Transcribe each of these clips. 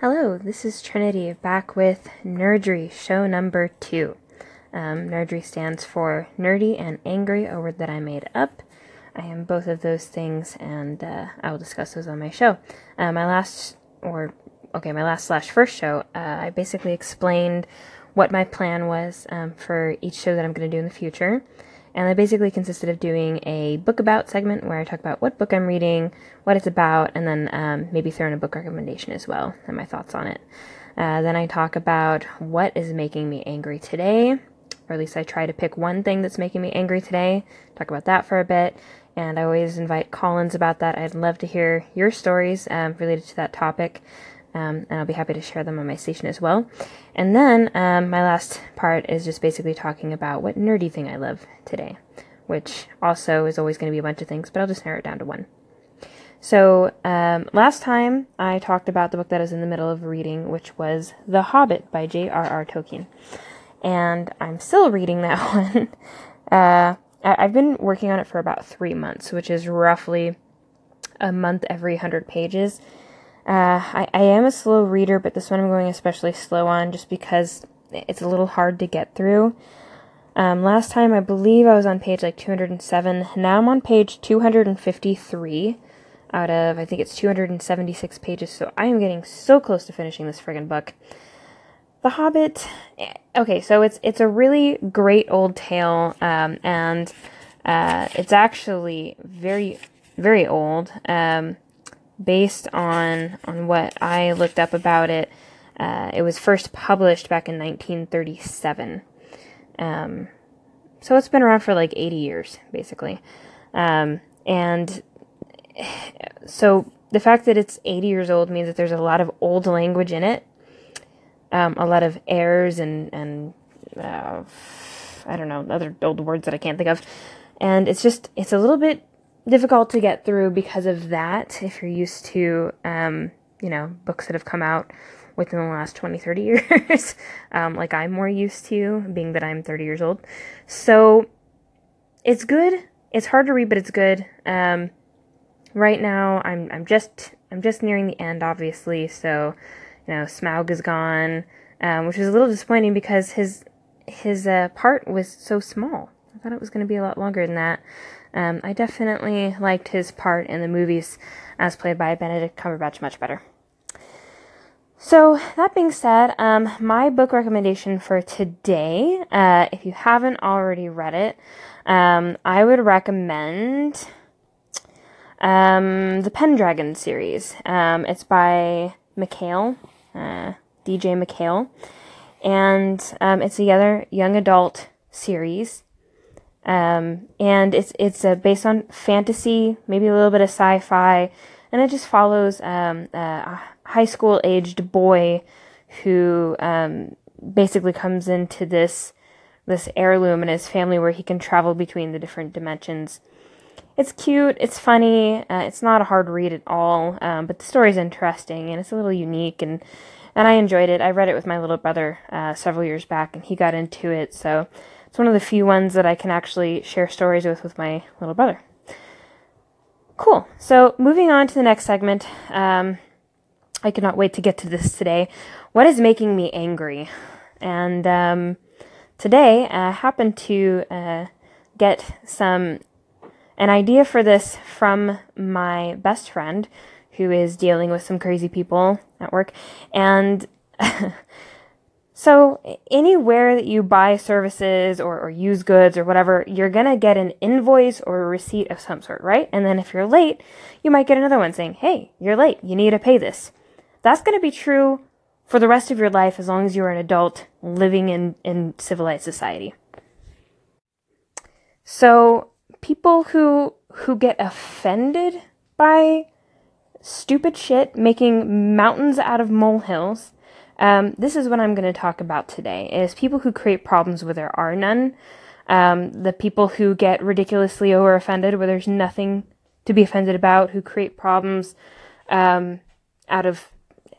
Hello, this is Trinity back with Nerdry, show number two. Um, Nerdry stands for nerdy and angry, a word that I made up. I am both of those things, and uh, I will discuss those on my show. Uh, my last, or okay, my last slash first show, uh, I basically explained what my plan was um, for each show that I'm going to do in the future. And it basically consisted of doing a book about segment where I talk about what book I'm reading, what it's about, and then um, maybe throw in a book recommendation as well and my thoughts on it. Uh, then I talk about what is making me angry today, or at least I try to pick one thing that's making me angry today, talk about that for a bit. And I always invite call-ins about that. I'd love to hear your stories um, related to that topic um, and I'll be happy to share them on my station as well. And then um, my last part is just basically talking about what nerdy thing I love today, which also is always going to be a bunch of things, but I'll just narrow it down to one. So um, last time I talked about the book that I was in the middle of reading, which was The Hobbit by J.R.R. Tolkien, and I'm still reading that one. Uh, I've been working on it for about three months, which is roughly a month every hundred pages uh, I, I am a slow reader, but this one I'm going especially slow on just because it's a little hard to get through. Um, last time I believe I was on page like 207. Now I'm on page 253 out of I think it's 276 pages. So I am getting so close to finishing this friggin' book. The Hobbit. Eh, okay, so it's it's a really great old tale, um, and uh, it's actually very very old. Um, based on on what I looked up about it, uh, it was first published back in 1937. Um, so it's been around for like 80 years, basically. Um, and so the fact that it's 80 years old means that there's a lot of old language in it, um, a lot of errors and and uh, I don't know other old words that I can't think of, and it's just it's a little bit difficult to get through because of that if you're used to um, you know books that have come out within the last 20 30 years. Um, like i'm more used to being that i'm 30 years old. So it's good. It's hard to read but it's good. Um, right now i'm i'm just i'm just nearing the end obviously. So you know smaug is gone um, which is a little disappointing because his his uh, part was so small thought it was going to be a lot longer than that um, I definitely liked his part in the movies as played by Benedict Cumberbatch much better. So, that being said, um, my book recommendation for today, uh, if you haven't already read it, um, I would recommend um, the Pendragon series. Um, it's by MacHale, uh, DJ MacHale, and um, it's the other young adult series. Um, and it's it's uh, based on fantasy, maybe a little bit of sci-fi, and it just follows um, a high school aged boy who um, basically comes into this this heirloom and his family where he can travel between the different dimensions. It's cute, it's funny, uh, it's not a hard read at all, um, but the story's interesting and it's a little unique and and I enjoyed it. I read it with my little brother uh, several years back, and he got into it, so it's one of the few ones that I can actually share stories with with my little brother. Cool. So moving on to the next segment. Um, I cannot wait to get to this today. What is making me angry? And um, today I happened to uh, get some an idea for this from my best friend who is dealing with some crazy people at work and So, anywhere that you buy services or, or use goods or whatever, you're to get an invoice or a receipt of some sort, right? And then if you're late, you might get another one saying, hey, you're late. You need to pay this. That's to be true for the rest of your life as long as you're an adult living in, in civilized society. So, people who, who get offended by stupid shit, making mountains out of molehills, um, this is what I'm going to talk about today: is people who create problems where there are none, um, the people who get ridiculously over offended where there's nothing to be offended about, who create problems um, out of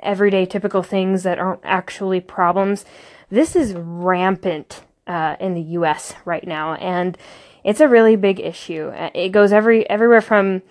everyday typical things that aren't actually problems. This is rampant uh, in the U.S. right now, and it's a really big issue. It goes every everywhere from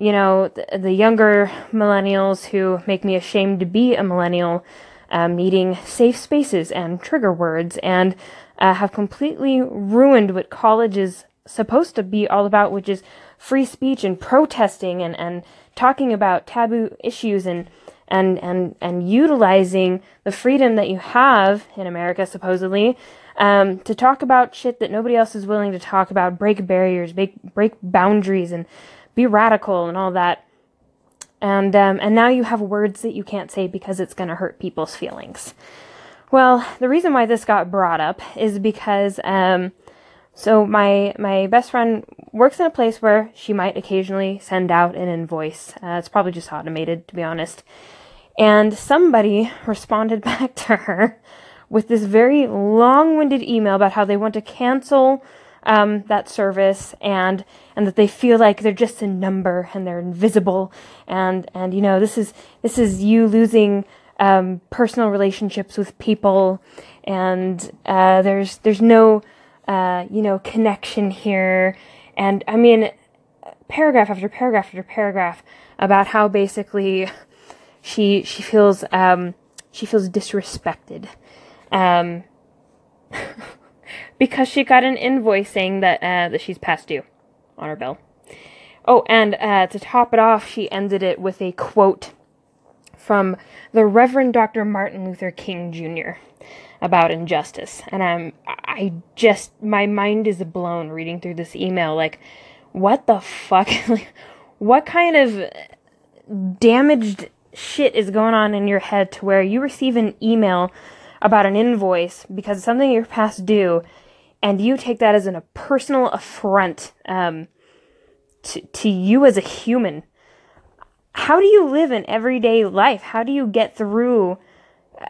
you know, the, the younger millennials who make me ashamed to be a millennial, um, needing safe spaces and trigger words, and uh, have completely ruined what college is supposed to be all about, which is free speech and protesting and, and talking about taboo issues and and and and utilizing the freedom that you have in America supposedly um, to talk about shit that nobody else is willing to talk about, break barriers, break break boundaries, and be radical and all that. And um, and now you have words that you can't say because it's going to hurt people's feelings. Well, the reason why this got brought up is because um, so my my best friend works in a place where she might occasionally send out an invoice. Uh, it's probably just automated, to be honest. And somebody responded back to her with this very long-winded email about how they want to cancel um, that service and and that they feel like they're just a number and they're invisible. And and you know this is this is you losing um, personal relationships with people. And uh, there's there's no uh, you know connection here. And I mean paragraph after paragraph after paragraph about how basically she she feels um, she feels disrespected. Um, because she got an invoice saying that uh, that she's past due on her bill. Oh, and uh, to top it off, she ended it with a quote from the Reverend Dr. Martin Luther King Jr. about injustice, and I'm I just my mind is blown reading through this email. Like, what the fuck? what kind of damaged shit is going on in your head to where you receive an email about an invoice because something you're past due, and you take that as an, a personal affront um, to, to you as a human. How do you live an everyday life? How do you get through?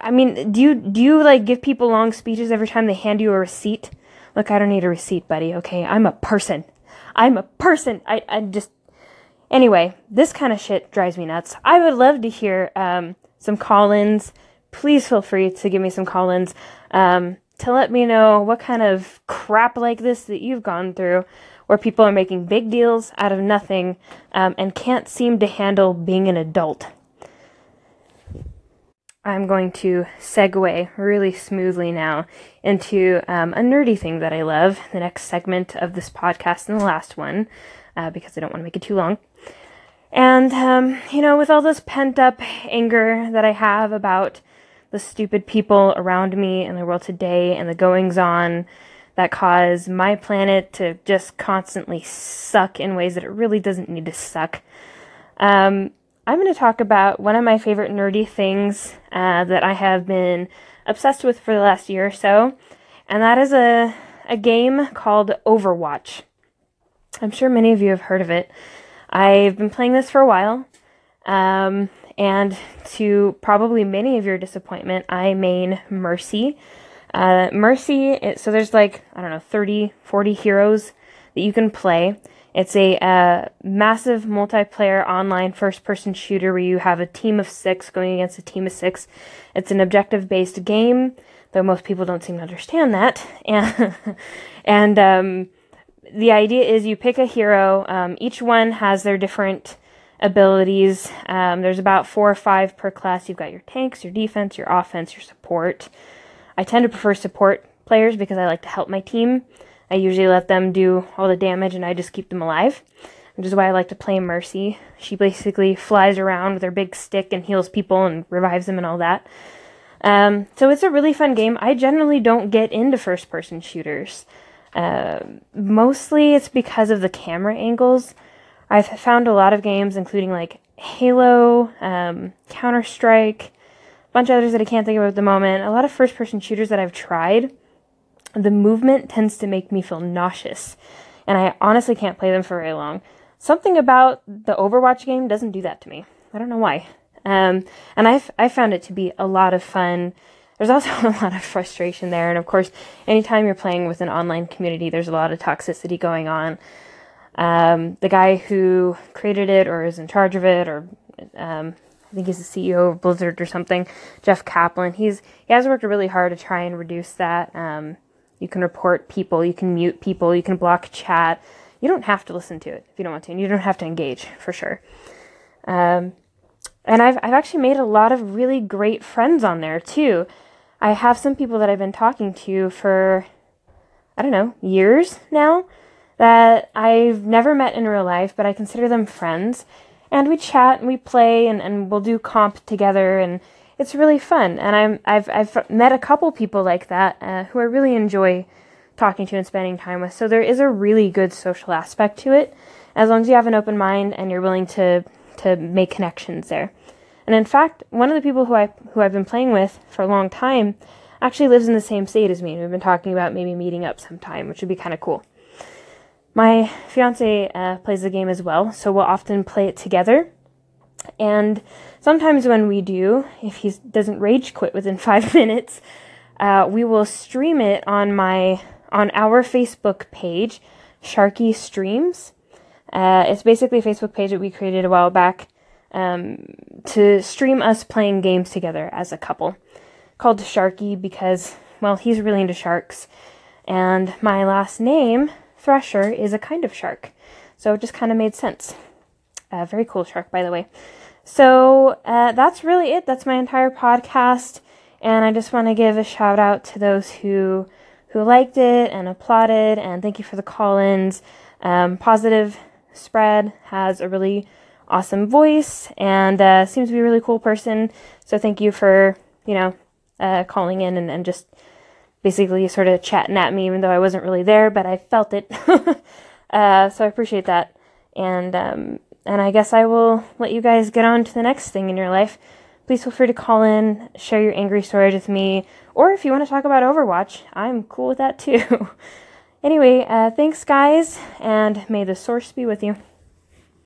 I mean, do you do you like give people long speeches every time they hand you a receipt? Look, I don't need a receipt, buddy. Okay, I'm a person. I'm a person. I I just anyway. This kind of shit drives me nuts. I would love to hear um, some call-ins please feel free to give me some call ins um, to let me know what kind of crap like this that you've gone through, where people are making big deals out of nothing um, and can't seem to handle being an adult. I'm going to segue really smoothly now into um, a nerdy thing that I love, the next segment of this podcast and the last one, uh, because I don't want to make it too long. And, um, you know, with all this pent up anger that I have about the stupid people around me in the world today and the goings on that cause my planet to just constantly suck in ways that it really doesn't need to suck. Um, I'm going to talk about one of my favorite nerdy things uh, that I have been obsessed with for the last year or so, and that is a, a game called Overwatch. I'm sure many of you have heard of it. I've been playing this for a while. Um, and to probably many of your disappointment, I main Mercy. Uh, Mercy, it, so there's like, I don't know, 30, 40 heroes that you can play. It's a uh, massive multiplayer online first person shooter where you have a team of six going against a team of six. It's an objective based game, though most people don't seem to understand that. And, and um, the idea is you pick a hero, um, each one has their different abilities. Um, there's about four or five per class. You've got your tanks, your defense, your offense, your support. I tend to prefer support players because I like to help my team. I usually let them do all the damage and I just keep them alive, which is why I like to play Mercy. She basically flies around with her big stick and heals people and revives them and all that. Um, so it's a really fun game. I generally don't get into first person shooters. Uh, mostly it's because of the camera angles. I've found a lot of games, including like Halo, um, Counter Strike, a bunch of others that I can't think of at the moment. A lot of first person shooters that I've tried. The movement tends to make me feel nauseous, and I honestly can't play them for very long. Something about the Overwatch game doesn't do that to me. I don't know why. Um, and I've I found it to be a lot of fun. There's also a lot of frustration there, and of course, anytime you're playing with an online community, there's a lot of toxicity going on. Um, the guy who created it or is in charge of it, or um, I think he's the CEO of Blizzard or something, Jeff Kaplan. He's he has worked really hard to try and reduce that. Um, you can report people, you can mute people, you can block chat, You don't have to listen to it if you don't want to, and you don't have to engage for sure. Um, and I've, I've actually made a lot of really great friends on there too. I have some people that I've been talking to for, I don't know, years now that I've never met in real life, but I consider them friends. And we chat and we play and, and we'll do comp together and it's really fun. And I'm, I've, I've met a couple people like that uh, who I really enjoy talking to and spending time with. So there is a really good social aspect to it as long as you have an open mind and you're willing to to make connections there. And in fact, one of the people who I who I've been playing with for a long time actually lives in the same state as me, and we've been talking about maybe meeting up sometime, which would be kind of cool. My fiance uh, plays the game as well, so we'll often play it together. And sometimes when we do, if he doesn't rage quit within five minutes, uh, we will stream it on my on our Facebook page, Sharky Streams. Uh, it's basically a Facebook page that we created a while back um, to stream us playing games together as a couple, called Sharky because, well, he's really into sharks, and my last name, Thresher, is a kind of shark, so it just kind of made sense. A very cool shark, by the way. So uh, that's really it. That's my entire podcast, and I just want to give a shout out to those who who liked it and applauded, and thank you for the call-ins. Um, positive spread has a really awesome voice and uh, seems to be a really cool person. So thank you for, you know, uh, calling in and, and just basically sort of chatting at me, even though I wasn't really there, but I felt it. uh, so I appreciate that. And, um, and I guess I will let you guys get on to the next thing in your life. Please feel free to call in, share your angry stories with me, or if you want to talk about Overwatch, I'm cool with that too. Anyway, uh, thanks, guys, and may the source be with you.